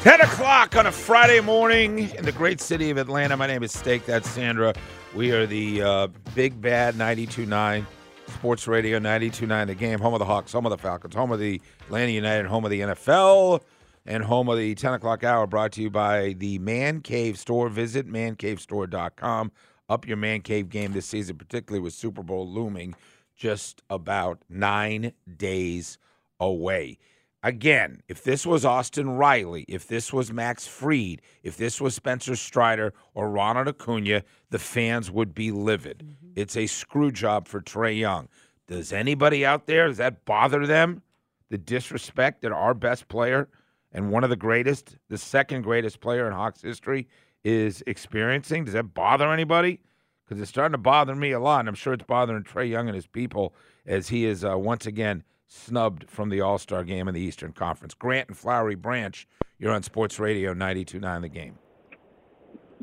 10 o'clock on a Friday morning in the great city of Atlanta. My name is Steak. That's Sandra. We are the uh, Big Bad 92.9 Sports Radio 92.9 The Game, home of the Hawks, home of the Falcons, home of the Atlanta United, home of the NFL, and home of the 10 o'clock hour brought to you by the Man Cave Store. Visit mancavestore.com. Up your Man Cave game this season, particularly with Super Bowl looming just about nine days away. Again, if this was Austin Riley, if this was Max Fried, if this was Spencer Strider or Ronald Acuna, the fans would be livid. Mm-hmm. It's a screw job for Trae Young. Does anybody out there, does that bother them? The disrespect that our best player and one of the greatest, the second greatest player in Hawks history is experiencing? Does that bother anybody? Because it's starting to bother me a lot, and I'm sure it's bothering Trae Young and his people as he is uh, once again snubbed from the All Star game in the Eastern Conference. Grant and Flowery Branch, you're on Sports Radio 92.9 The Game.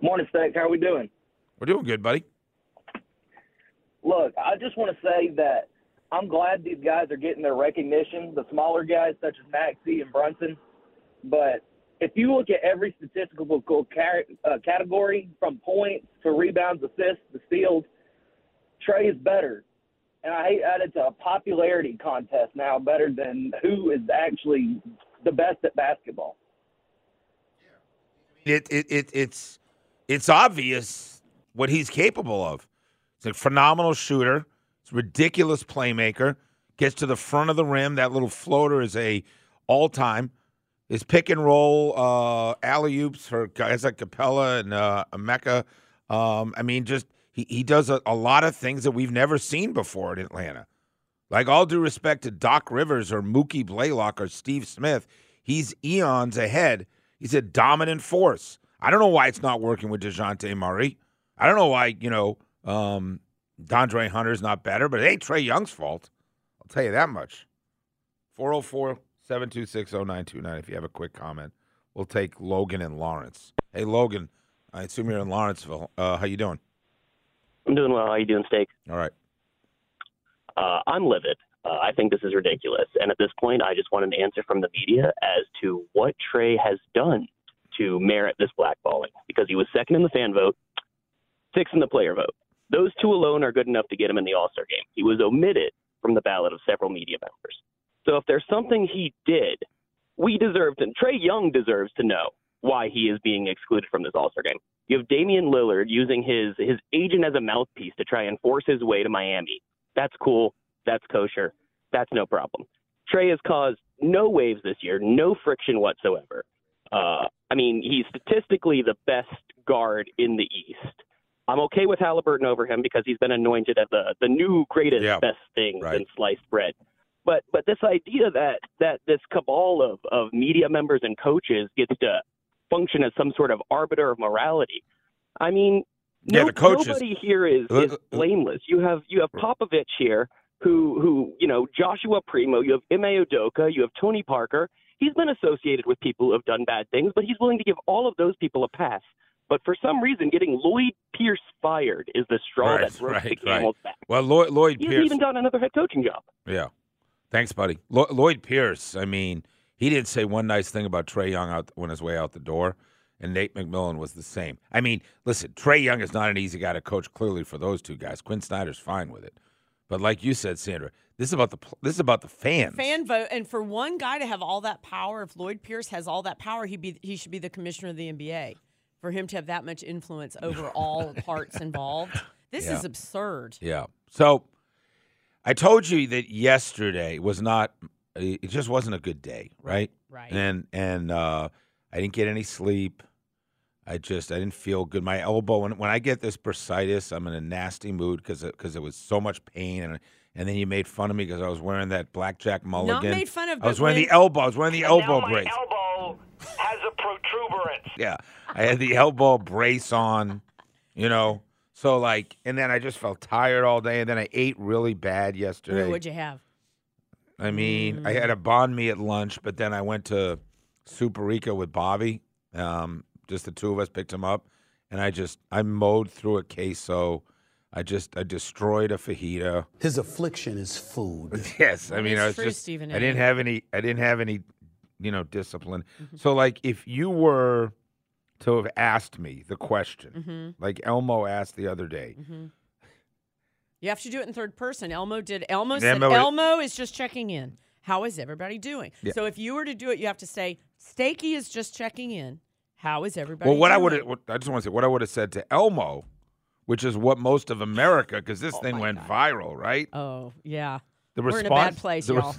Morning, Steak. How are we doing? We're doing good, buddy. Look, I just want to say that I'm glad these guys are getting their recognition, the smaller guys such as Maxey and Brunson. But if you look at every statistical uh, category from points to rebounds, assists, to steals, Trae is better and I hate that it's a popularity contest now, better than who is actually the best at basketball. It, it, it it's it's obvious what he's capable of. He's a phenomenal shooter. A ridiculous playmaker. Gets to the front of the rim. That little floater is a all time. His pick and roll uh, alley oops for guys like Capela and uh. Um, I mean, just he, he does a, a lot of things that we've never seen before in Atlanta. Like, all due respect to Doc Rivers or Mookie Blaylock or Steve Smith, he's eons ahead. He's a dominant force. I don't know why it's not working with DeJounte Murray. I don't know why, you know, um, De'Andre Hunter's not better, but it ain't Trae Young's fault. I'll tell you that much. 404 726 0929 if you have a quick comment. We'll take Logan and Lawrence. Hey, Logan, I assume you're in Lawrenceville. Uh, how you doing? I'm doing well. How are you doing, Steak? All right. Uh, I'm livid. Uh, I think this is ridiculous. And at this point, I just want an answer from the media as to what Trae has done to merit this blackballing because he was second in the fan vote, sixth in the player vote. Those two alone are good enough to get him in the All Star game. He was omitted from the ballot of several media members. So if there's something he did, we deserve to, Trae Young deserves to know why he is being excluded from this All Star game. You have Damian Lillard using his his agent as a mouthpiece to try and force his way to Miami. That's cool. That's kosher. That's no problem. Trae has caused no waves this year, no friction whatsoever. Uh, I mean, he's statistically the best guard in the East. I'm okay with Haliburton over him because he's been anointed as the the new greatest yeah, best thing right. in sliced bread. But but this idea that that this cabal of of media members and coaches gets to function as some sort of arbiter of morality. I mean, yeah, no, nobody here is, Uh, is blameless. You have you have Popovich here, who who you know Joshua Primo. You have Ime Udoka. You have Tony Parker. He's been associated with people who have done bad things, but he's willing to give all of those people a pass. But for some reason, getting Lloyd Pierce fired is the straw Right, that broke right, the camel's back. Well, Lloyd, Lloyd He Pierce. even done another head coaching job. Yeah. Thanks, buddy. Lo- Lloyd Pierce, I mean, he didn't say one nice thing about Trae Young out on his way out the door, and Nate McMillan was the same. I mean, listen, Trae Young is not an easy guy to coach. Clearly, for those two guys, Quin Snyder's fine with it, but like you said, Sandra, this is about the this is about the fans. Fan vote, and for one guy to have all that power, if Lloyd Pierce has all that power, he be he should be the commissioner of the NBA. For him to have that much influence over all parts involved, this Yeah. is absurd. Yeah. So, I told you that yesterday was not. It just wasn't a good day, right? Right. And and uh, I didn't get any sleep. I just I didn't feel good. My elbow when when I get this bursitis, I'm in a nasty mood because because it was so much pain and and then you made fun of me because I was wearing that blackjack mulligan. Not made fun of. I was wearing when- the elbow. I was wearing the elbow now my brace. elbow has a protuberance. Yeah, I had the elbow brace on, you know. So like, and then I just felt tired all day, and then I ate really bad yesterday. Ooh, what'd you have? I mean, I had a banh mi at lunch, but then I went to Superica with Bobby. Um, just the two of us picked him up, and I just I mowed through a queso. I just I destroyed a fajita. His affliction is food. Yes, I mean It's I was just Stephen I A. didn't have any I didn't have any you know, discipline. Mm-hmm. So, like, if you were to have asked me the question, Mm-hmm. like Elmo asked the other day, You have to do it in third person. Elmo did. Elmo And said, Elmo- Elmo is just checking in. How is everybody doing? Yeah. So if you were to do it, you have to say, Stakey is just checking in. How is everybody well, what I would I just want to say, what I would have said to Elmo, which is what most of America, because this Oh thing went God. viral, right? Oh, yeah. The We're response, in a bad place, y'all.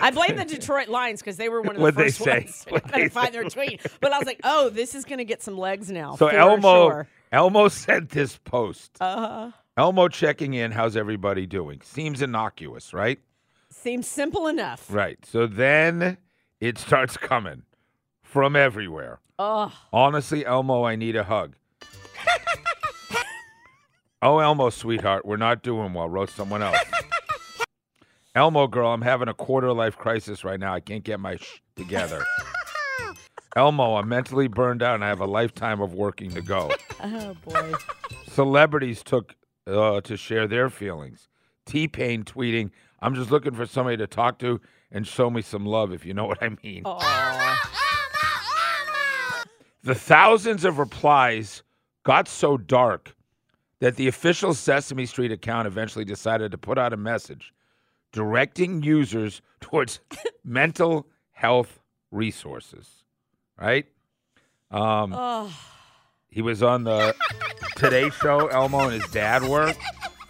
I blame the Detroit Lions because they were one of the What'd they first say? ones to find their tweet. But I was like, oh, this is going to get some legs now. so Elmo, sure. Elmo sent this post. Uh, Elmo checking in. How's everybody doing? Seems innocuous, right? seems simple enough. Right. So then it starts coming from everywhere. Oh, Honestly, Elmo, I need a hug. oh, Elmo, sweetheart, we're not doing well. Wrote someone else. Elmo, girl, I'm having a quarter life crisis right now. I can't get my sh- together. Elmo, I'm mentally burned out and I have a lifetime of working to go. oh boy. Celebrities took uh, to share their feelings. T Pain tweeting, I'm just looking for somebody to talk to and show me some love, if you know what I mean. Oh. The thousands of replies got so dark that the official Sesame Street account eventually decided to put out a message directing users towards mental health resources. Right? Um, Oh. He was on the Today Show. Elmo and his dad were.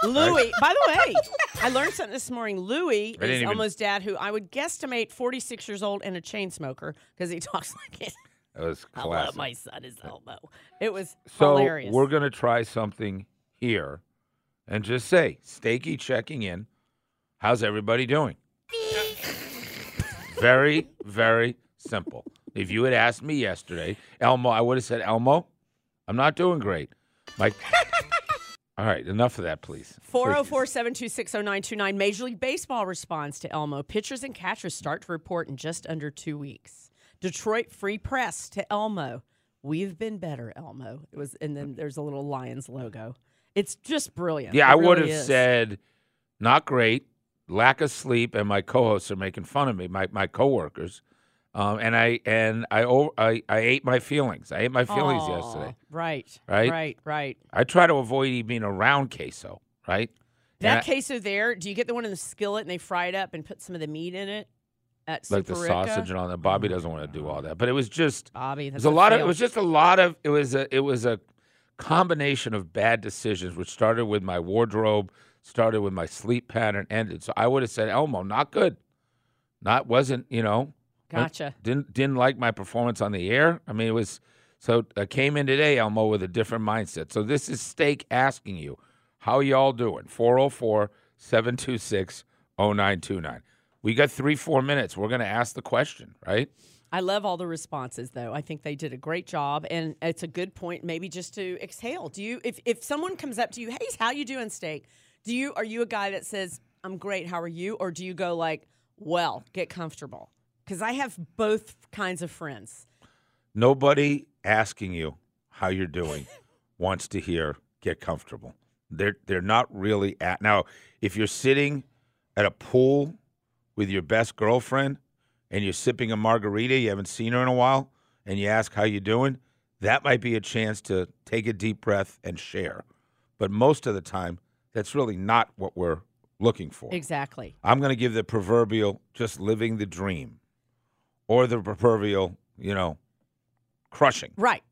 Louis, by the way, I learned something this morning. Louis I is even- Elmo's dad, who I would guesstimate 46 years old and a chain smoker because he talks like it. It was Hello, classic. my son is Elmo. It was So hilarious. we're gonna try something here, and just say, Stakey checking in. How's everybody doing? very, very simple. If you had asked me yesterday, Elmo, I would have said, Elmo, I'm not doing great. Like, all right, enough of that, please. 404 726 0929. Major League Baseball responds to Elmo. Pitchers and catchers start to report in just under two weeks. Detroit Free Press to Elmo. We've been better, Elmo. It was, and then there's a little Lions logo. It's just brilliant. Yeah, It I would have is. said, not great, lack of sleep, and my co-hosts are making fun of me, my my coworkers. Um, and I and I, I I ate my feelings. I ate my feelings Aw, yesterday. Right. Right? Right. Right. I try to avoid even being around queso, right? And That I- queso there, do you get the one in the skillet and they fry it up and put some of the meat in it? At like the sausage and all that. Bobby doesn't want to do all that, but it was just Bobby, it that's was a lot of. It was just a lot of. It was a. It was a combination of bad decisions, which started with my wardrobe, started with my sleep pattern, ended. So I would have said, Elmo, not good. Not wasn't you know. Gotcha. Didn't didn't like my performance on the air. I mean, it was so I came in today, Elmo, with a different mindset. So this is Steak asking you, how y'all doing? 404-726-0929. We got three, four minutes. We're gonna ask the question, right? I love all the responses though. I think they did a great job and it's a good point maybe just to exhale. Do you if if someone comes up to you, "Hey, how you doing, steak?" Do you are you a guy that says, "I'm great, how are you?" or do you go like, "Well, get comfortable?" Cuz I have both kinds of friends. Nobody asking you how you're doing wants to hear get comfortable. They're they're not really at now. If you're sitting at a pool with your best girlfriend and you're sipping a margarita, you haven't seen her in a while, and you ask how you doing, that might be a chance to take a deep breath and share. But most of the time, that's really not what we're looking for. Exactly. I'm going to give the proverbial just living the dream or the proverbial, you know, crushing. Right.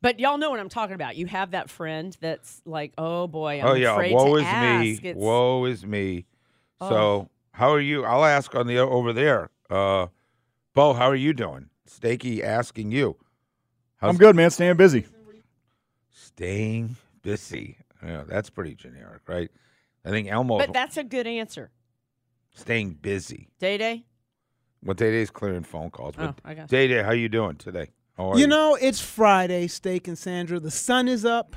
But y'all know what I'm talking about. You have that friend that's like, "Oh boy, I'm oh yeah, afraid woe to is ask." me. It's- Woe is me. Oh. So, how are you? I'll ask on the over there. Uh Bo, how are you doing? Stakey asking you. How's I'm good, man. Staying busy. Staying busy. Yeah, that's pretty generic, right? I think Elmo But that's a good answer. staying busy. Day Day? Well, Day Day's clearing phone calls. Oh, I got Day Day, how you doing today? How are You know, it's Friday, Steak and Sandra. The sun is up.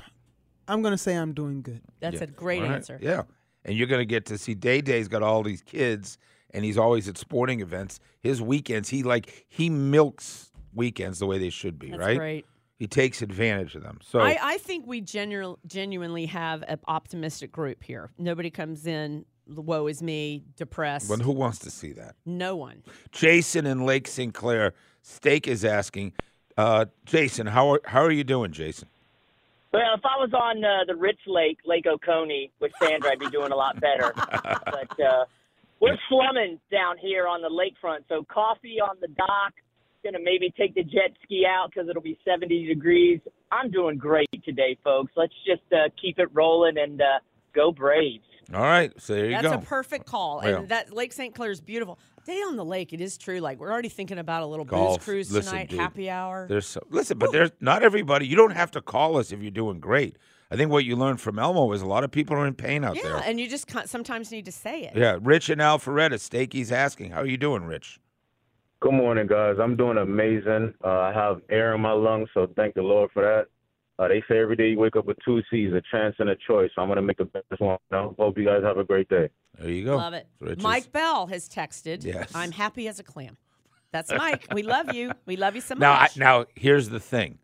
I'm going to say I'm doing good. That's Yeah. a great All right. answer. Yeah. And you're going to get to see Day Day's got all these kids and he's always at sporting events. His weekends, he like he milks weekends the way they should be, That's right? great. He takes advantage of them. So I, I think we genu- genuinely have an optimistic group here. Nobody comes in woe is me, depressed. Well, who wants to see that? no one. Jason in Lake Sinclair, Steak is asking, uh, Jason, how are how are you doing, Jason? Well, if I was on uh, the Rich Lake, Lake Oconee with Sandra, I'd be doing a lot better. but uh, we're slumming down here on the lakefront, so coffee on the dock. Gonna maybe take the jet ski out because it'll be 70 degrees. I'm doing great today, folks. Let's just uh, keep it rolling and uh, go Braves. All right, so there you That's go. That's a perfect call. Yeah. And that Lake Sinclair is beautiful. Day on the lake, it is true. Like we're already thinking about a little Golf. booze cruise Listen, tonight, dude, happy hour. There's so, listen, but there's not everybody. You don't have to call us if you're doing great. I think what you learned from Elmo is a lot of people are in pain out yeah, there. and you just ca- sometimes need to say it. Yeah, Rich and Alpharetta, Stakey's asking, how are you doing, Rich? Good morning, guys. I'm doing amazing. Uh, I have air in my lungs, so thank the Lord for that. Uh, they say every day you wake up with two C's, a chance and a choice. So I'm going to make the best one. I hope you guys have a great day. There you go. Love it. Rich is- Mike Bell has texted. Yes. I'm happy as a clam. That's Mike. we love you. We love you so Now, I, much. now here's the thing.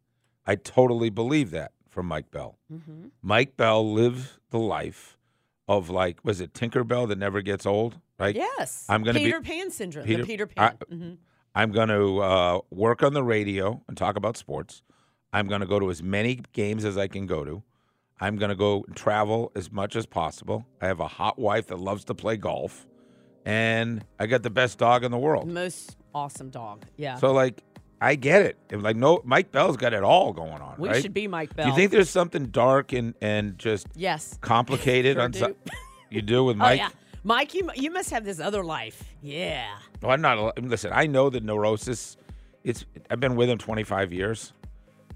I totally believe that from Mike Bell. Mhm. Mike Bell lives the life of like, was it Tinkerbell that never gets old? Right? Yes. I'm gonna be- Peter Pan syndrome. Peter- the Peter I- Pan. Mhm. I'm going to uh, work on the radio and talk about sports. I'm going to go to as many games as I can go to. I'm going to go travel as much as possible. I have a hot wife that loves to play golf, and I got the best dog in the world. Most awesome dog. Yeah. So, like, I get it. It- Like, no, Mike Bell's got it all going on. we right? should be Mike Bell. Do you think there's something dark and and just Yes. complicated Sure on do. some? You do with Oh Mike? yeah. Mike, you you must have this other life. Yeah. Well, I'm not. Listen, I know the neurosis. It's. I've been with him 25 years.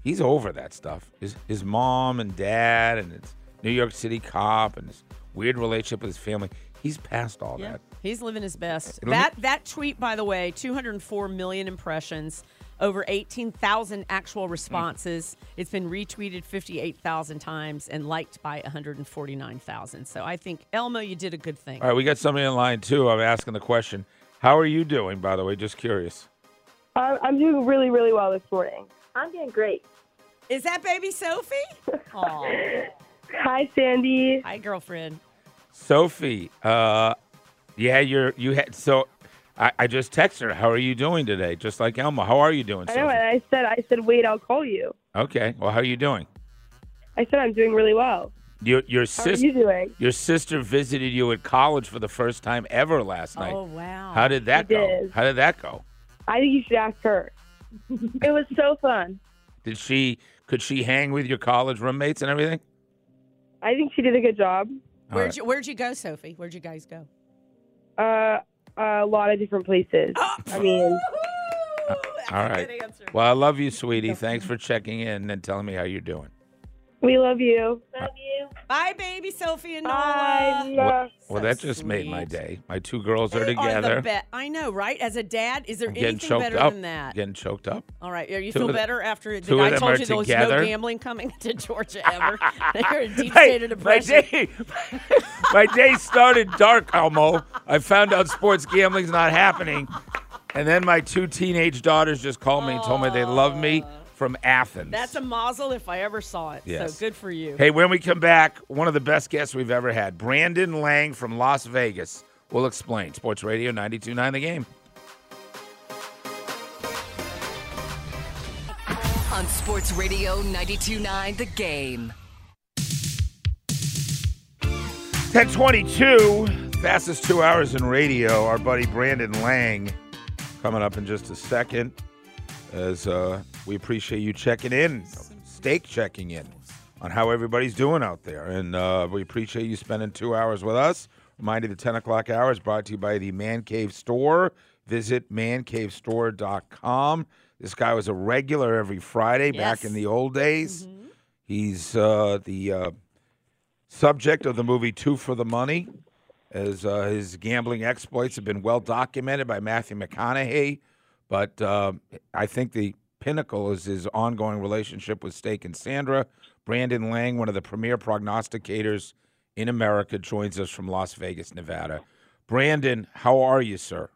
He's over that stuff. His his mom and dad and his New York City cop and his weird relationship with his family. He's past all Yeah. that. He's living his best. Let me- That that tweet, by the way, 204 million impressions, over 18,000 actual hmm. responses. It's been retweeted 58,000 times and liked by 149,000. So I think Elmo, you did a good thing. All right, we got somebody in line too. I'm asking the question. How are you doing, by the way? Just curious. I'm I'm doing really, really well this morning. I'm doing great. Is that baby Sophie? Aw. Hi, Sandy. Hi, girlfriend. Sophie, uh, yeah, you're you had so. I, I just texted her. How are you doing today? Just like Elma. How are you doing, I know, and I said, I said, wait, I'll call you. Okay. Well, how are you doing? I said, I'm doing really well. Your your How are sister you doing? your sister visited you at college for the first time ever last night. Oh, wow. How did that She go? did. How did that go? I think you should ask her. it was so fun. Did she could she hang with your college roommates and everything? I think she did a good job. All Where'd right. you Where'd you go, Sophie? Where'd you guys go? Uh, a lot of different places. I mean, All right. Well, I love you, sweetie. Thanks for checking in and telling me how you're doing. We love you. Love you. Bye, baby Sophie and Bye. Nola. Mwah. Well, that just made my day. My two girls are They Are together. the be- I know, right? As a dad, is there I'm getting anything choked better up. than that? Getting choked up. All right, are you Two feel of the- better after the two of guy them told are you there was together. no gambling coming to Georgia ever? They're in deep Hey, state of my depression. day, my day started dark, Elmo. I found out sports gambling's not happening, and then my two teenage daughters just called me and told me they love me from Athens. That's a mazel if I ever saw it. Yes. So good for you. Hey, when we come back, one of the best guests we've ever had, Brandon Lang from Las Vegas, will explain. Sports Radio 92.9 The Game. On Sports Radio 92.9 The Game. 1022, fastest two hours in radio. Our buddy Brandon Lang coming up in just a second. As uh, we appreciate you checking in, steak checking in on how everybody's doing out there. And uh, we appreciate you spending two hours with us. Remind you, the 10 o'clock hour is brought to you by the Man Cave Store. Visit mancavestore.com. This guy was a regular every Friday back in the old days. He's uh, the uh, subject of the movie Two for the Money, as uh, his gambling exploits have been well documented by Matthew McConaughey. But uh, I think the pinnacle is his ongoing relationship with Steak and Sandra. Brandon Lang, one of the premier prognosticators in America, joins us from Las Vegas, Nevada. Brandon, how are you, sir?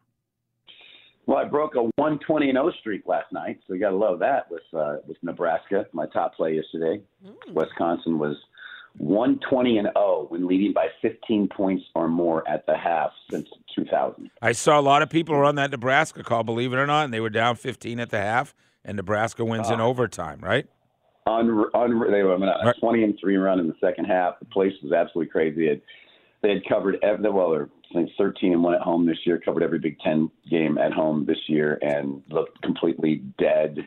Well, I broke a 120 and 0 streak last night, so you got to love that with uh, with Nebraska. My top play yesterday. Wisconsin was 120 and 0 when leading by 15 points or more at the half since 2000. I saw a lot of people run that Nebraska call, believe it or not, and they were down 15 at the half, and Nebraska wins in Ah. overtime, right? Unre- unre- they were mean, a 20 and 3 run in the second half. The place was absolutely crazy. They had, they had covered every, well, they're I think 13 and 1 at home this year, covered every Big Ten game at home this year, and looked completely dead.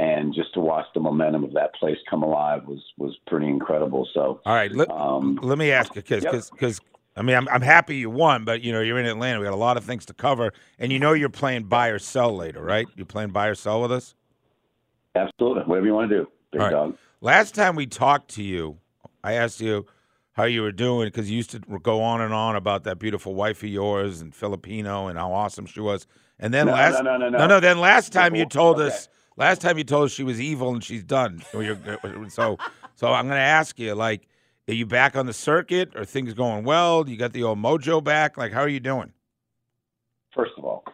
And just to watch the momentum of that place come alive was was pretty incredible. So, All right, let, um, let me ask you because Yep. because I mean I'm I'm happy you won, but you know you're in Atlanta. We got a lot of things to cover, and you know you're playing buy or sell later, right? You're playing buy or sell with us. Absolutely, whatever you want to do, big right. dog. Last time we talked to you, I asked you how you were doing because you used to go on and on about that beautiful wife of yours and Filipino and how awesome she was. And then No, last no, no, no, no no. then last time you Okay. told us last time you told us she was evil and she's done. So so so I'm going to ask you like are you back on the circuit? Are things going well? You got the old mojo back? Like how are you doing? First of all,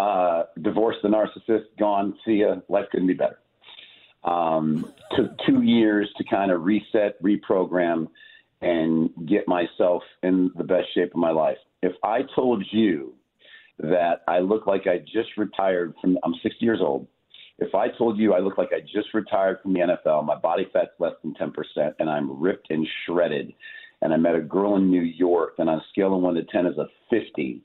uh, divorce the narcissist, gone. See ya. Life couldn't be better. Um, took two years to kind of reset, reprogram, and get myself in the best shape of my life. If I told you that I look like I just retired from, I'm 60 years old. If I told you I look like I just retired from the NFL, my body fat's less than 10%, and I'm ripped and shredded, and I met a girl in New York, and on a scale of 1 to 10 is a 50,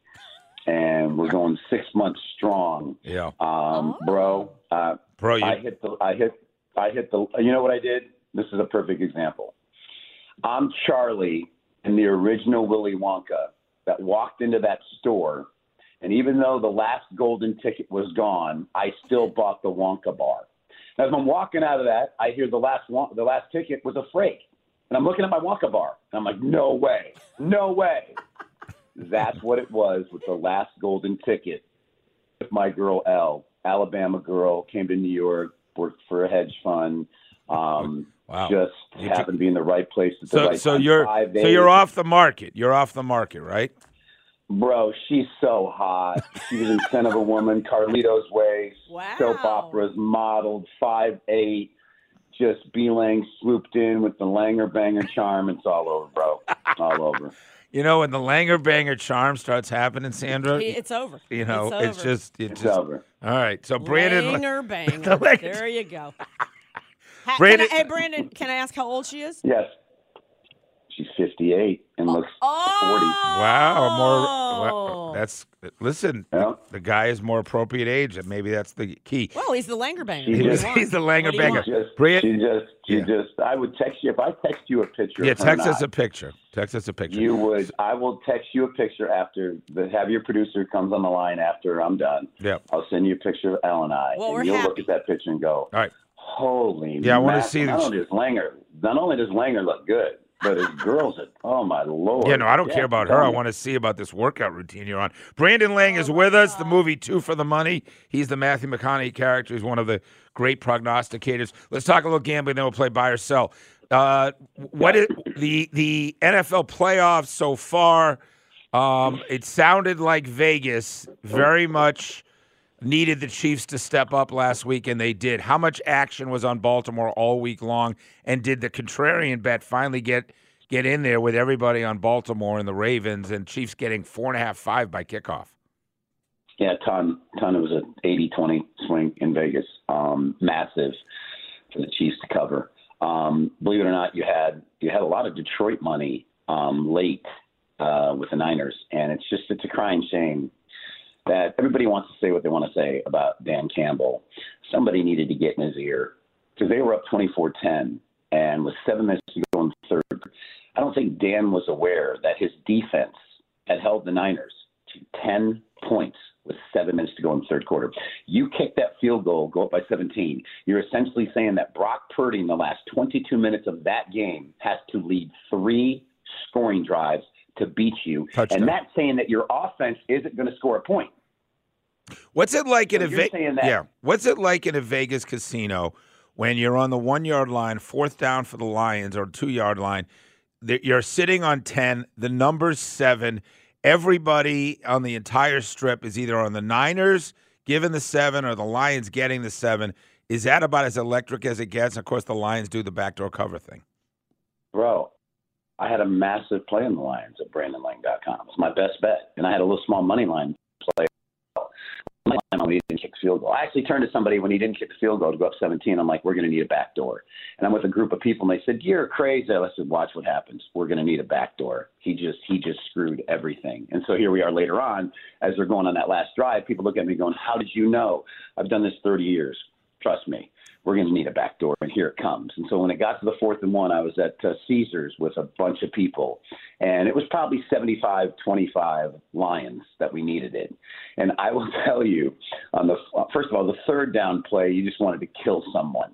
and we're going six months strong. Yeah. Um, bro, uh, Bro, you- I hit the, I hit, I hit the, you know what I did? This is a perfect example. I'm Charlie in the original Willy Wonka that walked into that store, and even though the last golden ticket was gone, I still bought the Wonka bar. As I'm walking out of that, I hear the last Won- the last ticket was a freight, and I'm looking at my Wonka bar, and I'm like, no way, no way. That's what it was with the last golden ticket. With my girl L, Alabama girl, came to New York, worked for a hedge fund. Um, Wow. Just You happened to be in the right place at the So right so time. you're so you're off the market. You're off the market, right? Bro, she's so hot. She was in Scent of a Woman, Carlito's Way, soap operas, modeled, five eight. Just Beelang swooped in with the Langer Banger charm. It's all over, bro. All over. You know, when the Langer Banger charm starts happening, Sandra, It's over. you know, It's it's, just it's, It's just over. All right, so Brandon, Banger, banger. The Lakers- there you go. Ha- Brandon- I, hey, Brandon, can I ask how old she is? Yes. She's 58 and looks 40. Wow, more. Oh. Wow, that's listen. The, the guy is more appropriate age, and maybe that's the key. Well, he's the Langer banger. She What do you just- He's the What Langer banger. want? She just, Brand- she just, she just, I would text you, if I text you a picture Yeah, text and us I, a picture. Text us a picture. You would. I will text you a picture after the have your producer comes on the line after I'm done. Yeah. I'll send you a picture of Elle and I, Well, and we're you'll happy. look at that picture and go, All right. "Holy!" Yeah, I wanna mackerel. see Not this- only does Langer, not only does Langer look good, but his girls are. Oh my lord! Yeah, no, I don't care about her. I want to see about this workout routine you're on. Brandon Lang is with us. The movie Two for the Money. He's the Matthew McConaughey character. He's one of the great prognosticators. Let's talk a little gambling, then we'll play buy or sell. Uh, what is the the NFL playoffs so far? Um, it sounded like Vegas very much needed the Chiefs to step up last week, and they did. How much action was on Baltimore all week long? And did the contrarian bet finally get get in there with everybody on Baltimore and the Ravens and Chiefs getting four and a half, five by kickoff? Yeah, ton, ton. It was an 80-20 swing in Vegas. Um, massive for the Chiefs to cover. Um, believe it or not, you had you had a lot of Detroit money um, late uh, with the Niners, and it's just it's a crying shame that everybody wants to say what they want to say about Dan Campbell. Somebody needed to get in his ear because they were up 24-10, and with seven minutes to go in the third, I don't think Dan was aware that his defense had held the Niners to 10 points with seven minutes to go in the third quarter. You kick that field goal, go up by 17. You're essentially saying that Brock Purdy in the last 22 minutes of that game has to lead three scoring drives to beat you. Touchdown. And that's saying that your offense isn't going to score a point. What's it like in a Ve- that- yeah? What's it like in a Vegas casino when you're on the one yard line, fourth down for the Lions, or two yard line? that You're sitting on ten. The number's seven. Everybody on the entire strip is either on the Niners giving the seven or the Lions getting the seven. Is that about as electric as it gets? Of course, the Lions do the backdoor cover thing. bro, I had a massive play in the Lions at BrandonLang.com. It was my best bet, and I had a little small money line play. Money line when he didn't kick field goal. I actually turned to somebody when he didn't kick the field goal to go up 17. I'm like, we're going to need a back door. And I'm with a group of people, and they said, you're crazy. I said, watch what happens. We're going to need a back door. He just he just screwed everything. And so here we are later on, as they're going on that last drive. People look at me going, how did you know? I've done this 30 years. Trust me we're going to need a back door, and here it comes. And so when it got to the fourth and one, I was at uh, Caesars with a bunch of people, and it was probably 75 25 Lions that we needed it. And I will tell you, on the first of all, the third down play, you just wanted to kill someone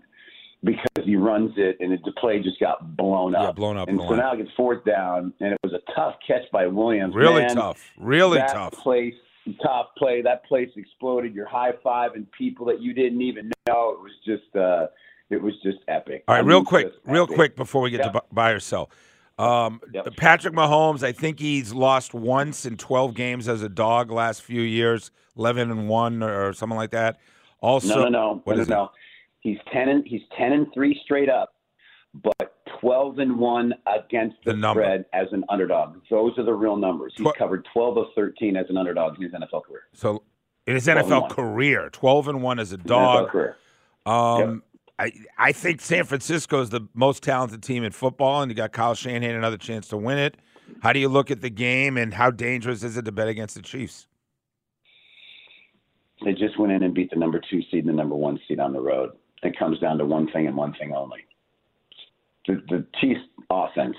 because he runs it and it, the play just got blown up. Yeah, blown up. And the so now it gets fourth down, and it was a tough catch by Williams. Really Man, tough. Really that tough. Place, tough play. That place exploded. You're high fiving people that you didn't even know. It was just, uh, it was just epic. All right, I real quick, real epic. quick before we get to Yep. bu- buy or sell. Um, Yep. Patrick Mahomes, I think he's lost once in 12 games as a dog last few years, 11 and 1 or something like that. Also, no, no, no, what no, is no, it? no. He's ten and he's ten and three straight up, but twelve and one against the, The spread as an underdog. Those are the real numbers. He's Tw- covered twelve of thirteen as an underdog in his NFL career. So in his NFL career, 12 and 1 as a NFL dog. career. Um, I I think San Francisco is the most talented team in football, and you got Kyle Shanahan another chance to win it. How do you look at the game, and how dangerous is it to bet against the Chiefs? They just went in and beat the number two seed and the number one seed on the road. It comes down to one thing and one thing only. The, the Chiefs offense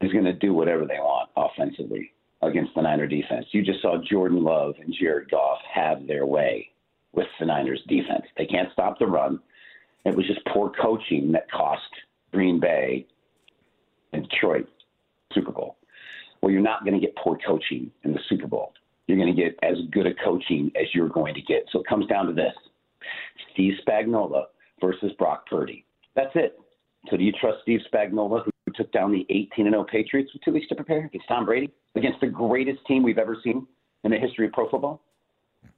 is going to do whatever they want offensively against the Niner defense. You just saw Jordan Love and Jared Goff have their way with the Niners defense. They can't stop the run. It was just poor coaching that cost Green Bay and Detroit Super Bowl. Well, you're not going to get poor coaching in the Super Bowl. You're going to get as good a coaching as you're going to get. So it comes down to this Steve Spagnuolo versus Brock Purdy. That's it. So do you trust Steve Spagnuolo, who took down the 18 0 Patriots with two weeks to prepare against Tom Brady, against the greatest team we've ever seen in the history of pro football?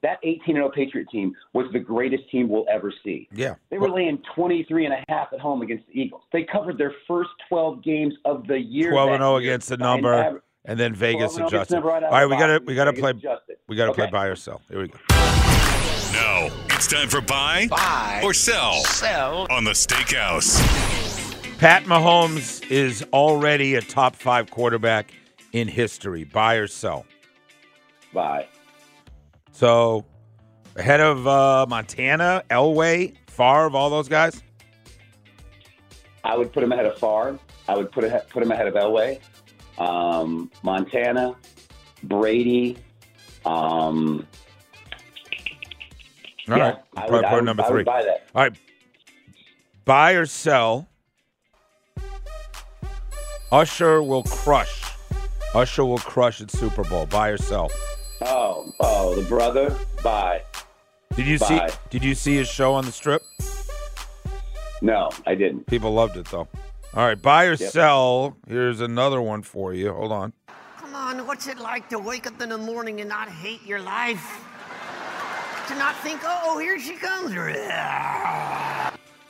That 18 0 Patriot team was the greatest team we'll ever see. Yeah. They were laying 23 and a half at home against the Eagles. They covered their first 12 games of the year. 12 and 0 against the number, average- and then Vegas and 0 adjusted. the right All out right, of we got to we got to play adjusted. we got to play Okay. buy or sell. Here we go. Now it's time for buy, Buy or sell Sell. on the Steakhouse. Pat Mahomes is already a top 5 quarterback in history. Buy or sell. Buy. So ahead of uh, Montana, Elway, Favre, all those guys. I would put him ahead of Favre. I would put ahe- put him ahead of Elway, um, Montana, Brady. Um, All yeah, right, I probably would, I would, number I three. would buy that. All right, buy or sell. Usher will crush. Usher will crush at Super Bowl. Buy or sell. Oh, oh, the brother. Bye. Did you Bye. see? Did you see his show on the Strip? No, I didn't. People loved it though. All right, buy or Yep. sell. Here's another one for you. Hold on. Come on, what's it like to wake up in the morning and not hate your life? To not think, oh, here she comes.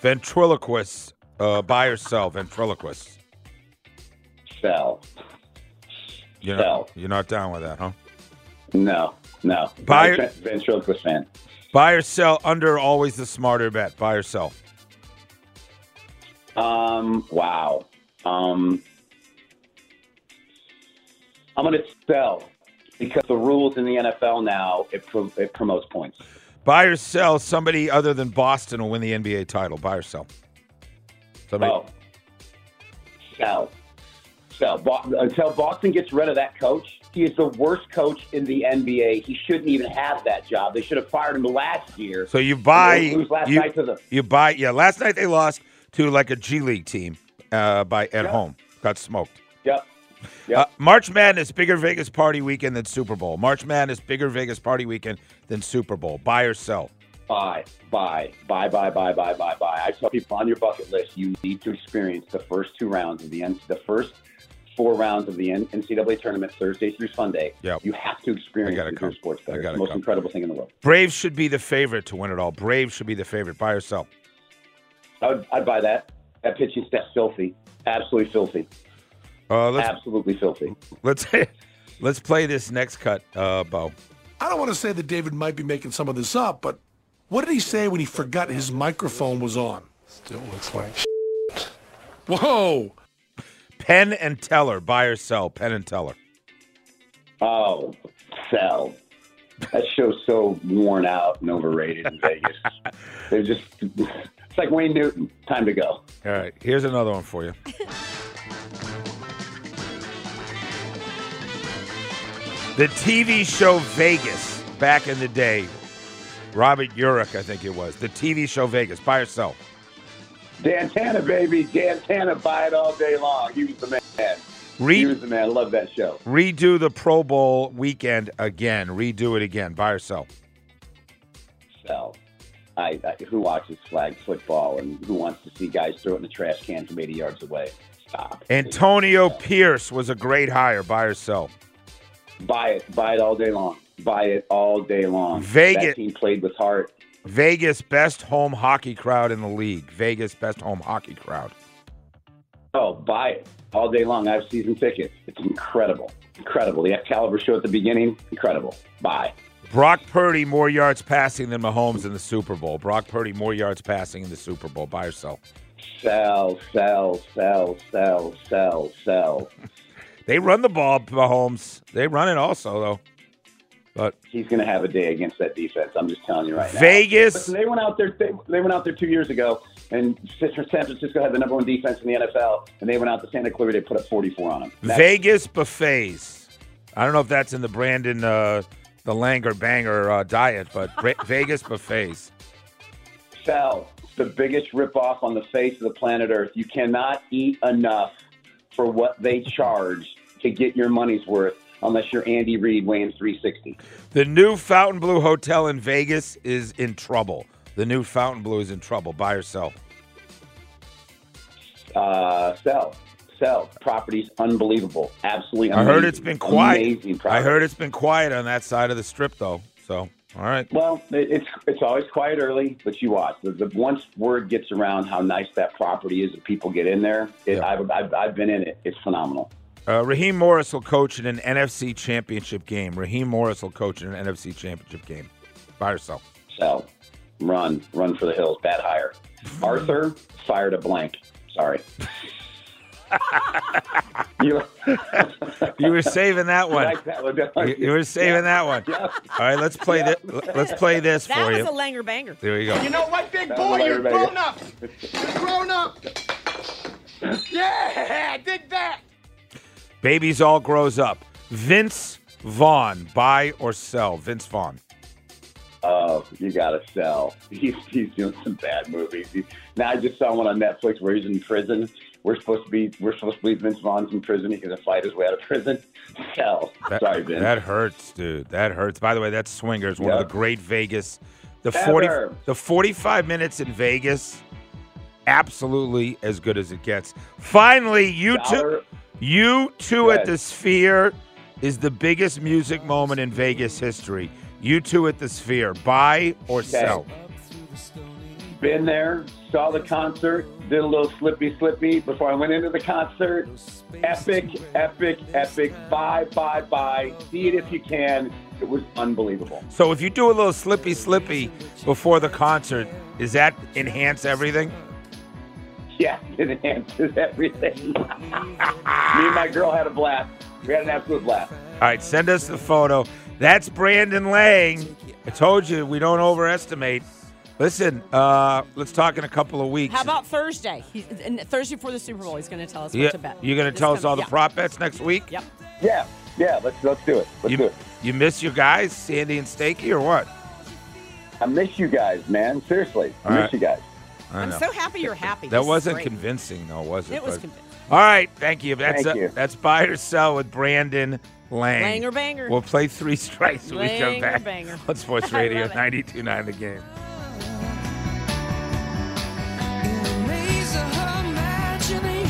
Ventriloquist. Uh, buy or sell. Ventriloquist. Sell. You're not, Sell. you're not down with that, huh? No, no. Buy- I'm fan. Buy or sell. Under always the smarter bet. Buy or sell. Um, wow. Um, I'm going to sell because the rules in the NFL now it, pro- it promotes points. Buy or sell. Somebody other than Boston will win the NBA title. Buy or sell. Somebody. Oh, sell, Bo- until Boston gets rid of that coach, he is the worst coach in the NBA. He shouldn't even have that job. They should have fired him last year. So you buy. You, night to the you buy. Yeah, last night they lost to like a G League team uh, by at Yep. home. Got smoked. yep. Yep. Uh, March Madness bigger Vegas party weekend than Super Bowl. March Madness bigger Vegas party weekend than Super Bowl. Buy or sell. Buy, buy, buy, buy, buy, buy, buy, buy. I tell people on your bucket list, you need to experience the first two rounds of the N- the first four rounds of the NCAA tournament, Thursday through Sunday. Yep. You have to experience I gotta it come. through sports I bettor. Gotta the most come. incredible thing in the world. Braves should be the favorite to win it all. Braves should be the favorite. Buy or sell. I would, I'd buy that. that pitching staff filthy, absolutely filthy, Uh, let's absolutely filthy. let's let's play this next cut, uh, Bo. I don't want to say that David might be making some of this up, but what did he say when he forgot his microphone was on? Still looks like. Whoa! Penn and Teller, buy or sell. Penn and Teller. Oh, sell. That show's so worn out and overrated in Vegas. They're just, it's like Wayne Newton. Time to go. All right, here's another one for you. the TV show Vegas back in the day. Robert Urich, I think it was. The TV show Vegas, buy or sell. Dan Tana, baby. Dan Tana, buy it all day long. He was the man. Re- he was the man. I love that show. Redo the Pro Bowl weekend again. Redo it again. Buy or sell. Sell. I, I, who watches flag football and who wants to see guys throw it in the trash can from 80 yards away? Stop. Antonio Pierce was a great hire. Buy or sell. Buy it. Buy it all day long. Buy it all day long. Vegas- That team played with heart. Vegas best home hockey crowd in the league. Vegas best home hockey crowd. Oh, buy it all day long. I have season tickets. It's incredible. Incredible. The Excalibur show at the beginning, incredible. Buy. Brock Purdy more yards passing than Mahomes in the Super Bowl. Brock Purdy more yards passing in the Super Bowl. Buy or sell. Sell, sell, sell, sell, sell, sell. They run the ball, Mahomes. They run it also though. But He's going to have a day against that defense. I'm just telling you right now. Vegas- Listen, they went out there. They, they went out there two years ago, and San Francisco had the number one defense in the NFL, and they went out to Santa Clara. They put up 44 on them. That's- Vegas buffets. I don't know if that's in the Brandon uh, the Langer Banger uh, diet, but Vegas buffets. Sell. The biggest ripoff on the face of the planet Earth. You cannot eat enough for what they charge to get your money's worth unless you're Andy Reid weighing 360. The new Fontainebleau Hotel in Vegas is in trouble. The new Fontainebleau is in trouble. Buy or sell. Uh, sell. Sell. Property's unbelievable. Absolutely I heard it's been quiet. I heard it's been quiet on that side of the strip though. So all right. Well, it's it's always quiet early, but you watch. The, the once word gets around how nice that property is, and people get in there. It, I've, I've I've been in it. It's phenomenal. Uh, Raheem Morris will coach in an NFC Championship game. Raheem Morris will coach in an NFC Championship game. buy or sell. Sell, run, run for the hills. Bad hire. Arthur fired a blank. Sorry. you, You were saving that one. Like that one, You, you were saving that one. Yeah. All right, let's play this. Let's play this That for was you. a Langer banger. There you go. You know what, big That boy? You're everybody. grown up. You're grown up. Yeah, dig that. Babies all grows up. Vince Vaughn, buy or sell? Vince Vaughn. Oh, you gotta sell. He's he's doing some bad movies. He, now I just saw one on Netflix where he's in prison. We're supposed to be we're supposed to believe Vince Vaughn's in prison. He's gonna fight his way out of prison. Sell. That, Sorry, Vince. That hurts, dude. That hurts. By the way, that's Swingers, one of the great Vegas. The forty, Ever. the forty-five minutes in Vegas, absolutely as good as it gets. Finally, you two, Dollar- U2 at the Sphere is the biggest music moment in Vegas history. U2 at the Sphere, buy or sell? Been there, saw the concert, did a little slippy slippy before I went into the concert. Epic, epic, epic. Buy, buy, buy. See it if you can. It was unbelievable. So if you do a little slippy slippy before the concert, does that enhance everything? Yeah, it enhances everything. Me and my girl had a blast. We had an absolute blast. All right, send us the photo. That's Brandon Lang. I told you we don't overestimate. Listen, uh, let's talk in a couple of weeks. How about Thursday? He's, and Thursday before the Super Bowl, he's going to tell us Yeah, what to bet. you're going to tell us coming- all the yeah. prop bets next week? Yep. Yeah, yeah. Let's let's do it. Let's You, do it. you miss your guys, Sandy and Stakey, or what? I miss you guys, man. Seriously, I All miss right. you guys. I I'm so happy you're happy. that This wasn't convincing, though, was it? It was convincing. All right, thank you. That's Thank uh, you. that's buy or sell with Brandon Lang. Langer banger. We'll play three strikes when we come Langer back banger. on Sports Radio 92.9 The Game.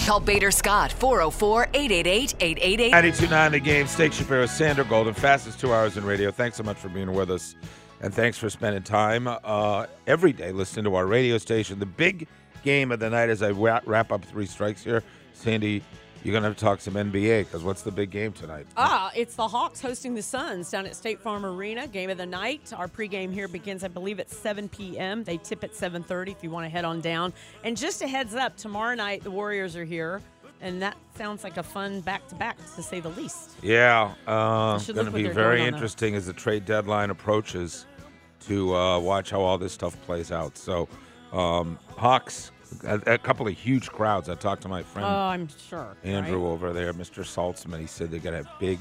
Call Bader Scott 404 888 888. 92.9 The Game. Steak Shapiro, Sandra Golden. Fastest two hours in radio. Thanks so much for being with us. And thanks for spending time uh, every day listening to our radio station. The big game of the night as I wrap up three strikes here. Sandy, you're gonna have to talk some NBA because what's the big game tonight? Ah, it's the Hawks hosting the Suns down at State Farm Arena. Game of the night. Our pregame here begins, I believe, at 7 p.m. They tip at 7:30 if you want to head on down. And just a heads up, tomorrow night the Warriors are here, and that sounds like a fun back-to-back to say the least. Yeah, uh, going to be very doing on that. interesting as the trade deadline approaches to uh, watch how all this stuff plays out. So, um, Hawks, a, a couple of huge crowds. I talked to my friend Oh, I'm sure. Andrew right? over there, Mr. Saltzman. He said they're going to have big,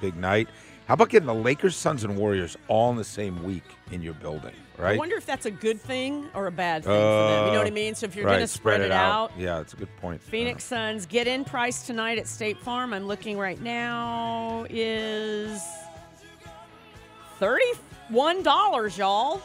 big night. How about getting the Lakers, Suns, and Warriors all in the same week in your building, right? I wonder if that's a good thing or a bad thing for them. You know what I Uh, mean? So if you're right, going to spread, it out, Yeah, it's a good point. Phoenix Suns get in price tonight at State Farm. I'm looking right now is thirty-one dollars, y'all.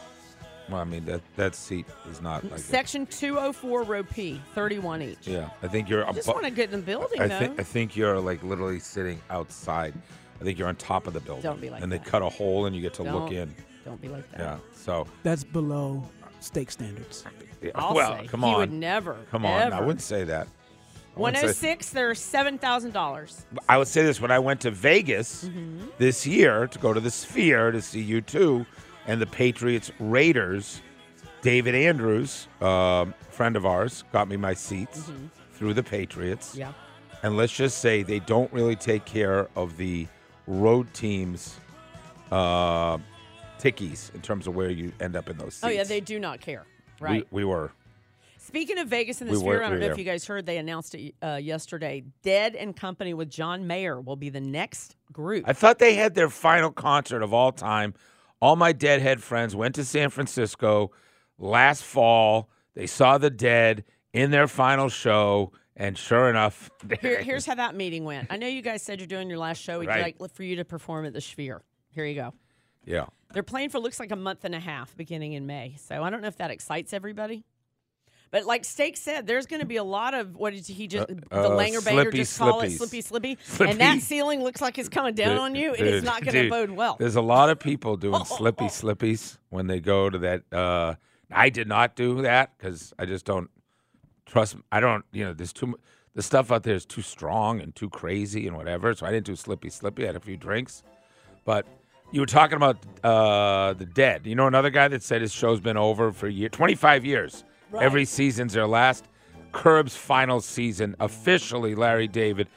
Well, I mean that that seat is not like. Section 204, row P, 31 each. yeah, I think you're. I just abo- want to get in the building, I though. think I think you're like literally sitting outside. I think you're on top of the building. Don't be like And that. they cut a hole and you get to look Don't- in. Don't be like that. Yeah. So. That's below steak standards. Yeah, I'll well, say. come He on. would never, Come on. I wouldn't say that. I wouldn't say- 106, they're $7,000. I would say this when I went to Vegas Mm-hmm. this year to go to the Sphere to see U2 and the Patriots Raiders. David Andrews, um, friend of ours, got me my seats Mhm. through the Patriots. Yeah. And let's just say they don't really take care of the road teams' uh, tickies in terms of where you end up in those seats. Oh, yeah, they do not care. Right. We, we were. Speaking of Vegas and the We Sphere, I don't know if you guys heard, they announced it uh, yesterday. Dead and Company with John Mayer will be the next group. I thought they had their final concert of all time. All my Deadhead friends went to San Francisco last fall. They saw the Dead in their final show, and sure enough, Here, here's how that meeting went. I know you guys said you're doing your last show. We'd Right. like for you to perform at the Sphere. Here you go. yeah. They're playing for looks like a month and a half beginning in May. So I don't know if that excites everybody. But like Steak said, there's going to be a lot of what did he just Uh, the uh, Langer Banger just call it slippy slippy, Slippy. and that ceiling looks like it's coming down Dude, on you. It is dude, not going to bode well. There's a lot of people doing slippy slippies when they go to that. Uh, I did not do that because I just don't trust. I don't. You know, there's too. The stuff out there is too strong and too crazy and whatever. So I didn't do slippy slippy. I had a few drinks, but you were talking about uh, the dead. You know, another guy that said his show's been over for year, 25 years. Right. Every season's their last. Curb's final season officially. Larry David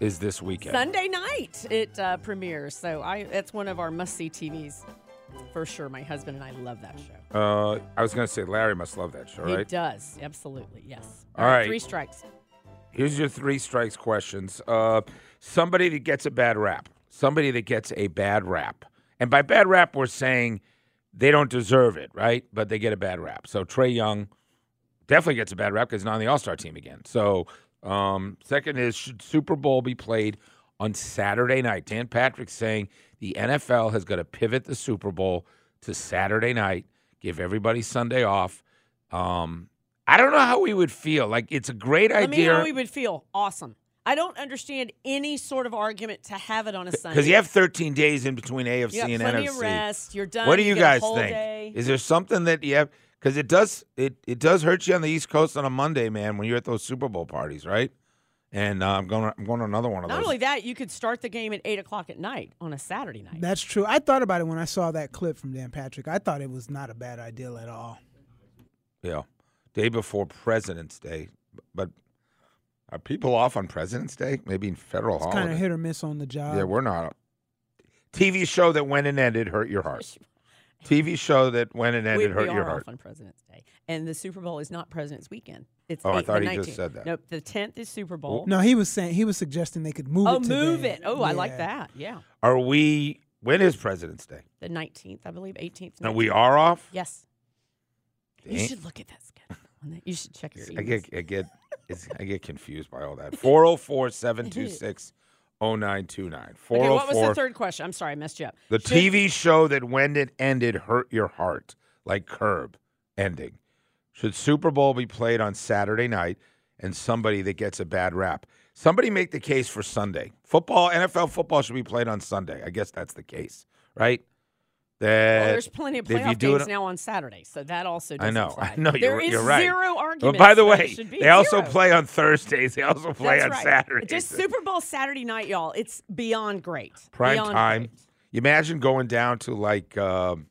is this weekend. Sunday night it uh, premieres. So I that's one of our must see TVs for sure. My husband and I love that show. Uh, I was going to say Larry must love that show, He right? He does absolutely yes. All right. three strikes. Here's your three strikes questions. Uh, somebody that gets a bad rap. Somebody that gets a bad rap. And by bad rap, we're saying they don't deserve it, right? But they get a bad rap. So Trae Young definitely gets a bad rap because he's not on the All Star team again. So um, second is should Super Bowl be played on Saturday night? Dan Patrick saying the NFL has got to pivot the Super Bowl to Saturday night, give everybody Sunday off. Um, I don't know how we would feel. Like it's a great idea. know how we would feel. Awesome. I don't understand any sort of argument to have it on a Sunday. Because you have 13 days in between AFC You and NFC. of rest. You're done. What do You you, guys think? day. Is there something that you have? Because it does it it does hurt you on the East Coast on a Monday, man, when you're at those Super Bowl parties, right? And uh, I'm going I'm going to another one of Not those. only that, you could start the game at eight o'clock at night on a Saturday night. That's true. I thought about it when I saw that clip from Dan Patrick. I thought it was not a bad idea at all. yeah, day before President's Day, but are people off on President's Day? Maybe in federal It's holiday. kind of hit or miss on the job. Yeah, we're not. TV show that went and ended hurt your heart. TV show that went and we, ended we hurt are your off heart. on President's Day, and the Super Bowl is not President's Weekend. It's Oh, I thought the he just 19th. said that. Nope, the tenth is Super Bowl. No, he was saying he was suggesting they could move oh, it. to move then. it. Oh, I like that. Yeah, Are we? When is President's Day? the nineteenth, I believe, eighteenth. And we are off. Yes. You should look at that schedule. You should check your I get I get I get confused by all that. 404-726-0929. 404 Okay, what was the oh third question? I'm sorry, I messed you up. The Should- TV show that when it ended hurt your heart, like Curb ending. Should Super Bowl be played on Saturday night and somebody that gets a bad rap? Somebody make the case for Sunday. Football, NFL football should be played on Sunday. I guess that's the case, right? That Well, there's plenty of playoff you games now on Saturday, so that also I doesn't know, apply. I know. There You're, is you're right. zero But argument. by the way, they also Zero. play on Thursdays. They also play That's on right. Saturdays. Just Super Bowl Saturday night, y'all. It's beyond great. prime Beyond time. great. You imagine going down to like um,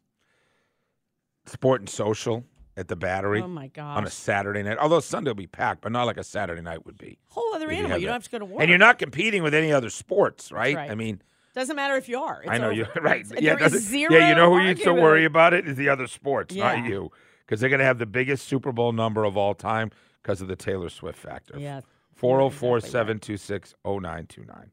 Sport and Social at the Battery. Oh, my god! On a. Saturday night, although Sunday will be packed, but not like a Saturday night would be. Whole other animal. You, that. don't have to go to work. And you're not competing with any other sports, right? right. I mean, Doesn't matter if you are. It's I know over. you're right. It's- yeah, there is zero yeah, you know who you to argument. worry about it is the other sports, Yeah. not you, because they're going to have the biggest Super Bowl number of all time because of the Taylor Swift factor. Yeah. 404 726 0929.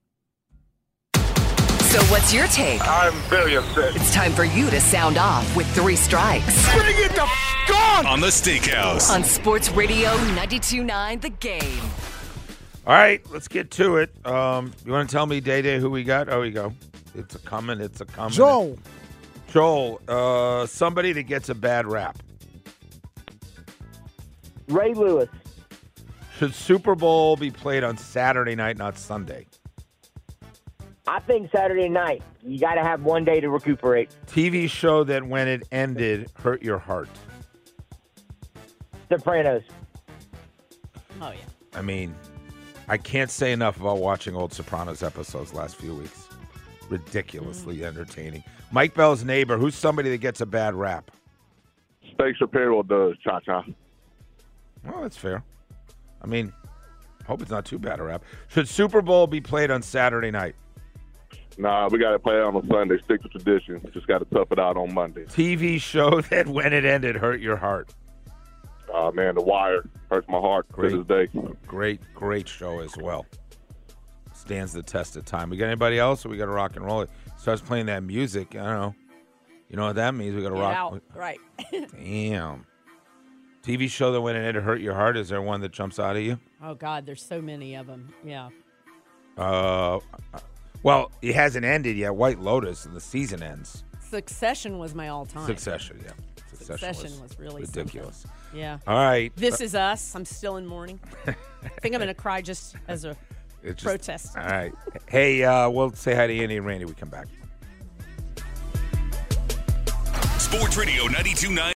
So what's your take? I'm very upset. It's time for you to sound off with three strikes. Bring it the f- on! On the Steakhouse. On Sports Radio 92.9 The Game. All right, let's get to it. Um, you want to tell me, Day Day, who we got? Oh, we go. It's a coming. It's a coming. Joel. Joel, uh, somebody that gets a bad rap. Ray Lewis. Should Super Bowl be played on Saturday night, not Sunday? I think Saturday night. You got to have one day to recuperate. TV show that when it ended hurt your heart. Sopranos. Oh yeah. I mean, I can't say enough about watching old Sopranos episodes last few weeks. Ridiculously hmm. entertaining. Mike Bell's neighbor, who's somebody that gets a bad rap? Steak Shapiro does, Cha Cha. Well, that's fair. I mean, hope it's not too bad a rap. Should Super Bowl be played on Saturday night? Nah, we got to play it on a Sunday. Stick to tradition. Just got to tough it out on Monday. TV show that when it ended hurt your heart. Uh, man, The Wire hurts my heart Great. to this day. Great, great show as well. Stands the test of time. We got anybody else? Or we got to rock and roll it. Starts playing that music. I don't know. You know what that means? We got to rock. out. Right. Damn. TV show that when it ended hurt your heart. Is there one that jumps out of you? oh God, there's so many of them. Yeah. Uh, well, it hasn't ended yet. White Lotus, and the season ends. Succession was my all-time. Succession, yeah. Succession, Succession was, really ridiculous. something. Yeah. All right. This is us. I'm still in mourning. I think I'm gonna cry just as a just- protest. All right. Hey, uh, we'll say hi to Andy and Randy. We come back. Sports Radio 92.9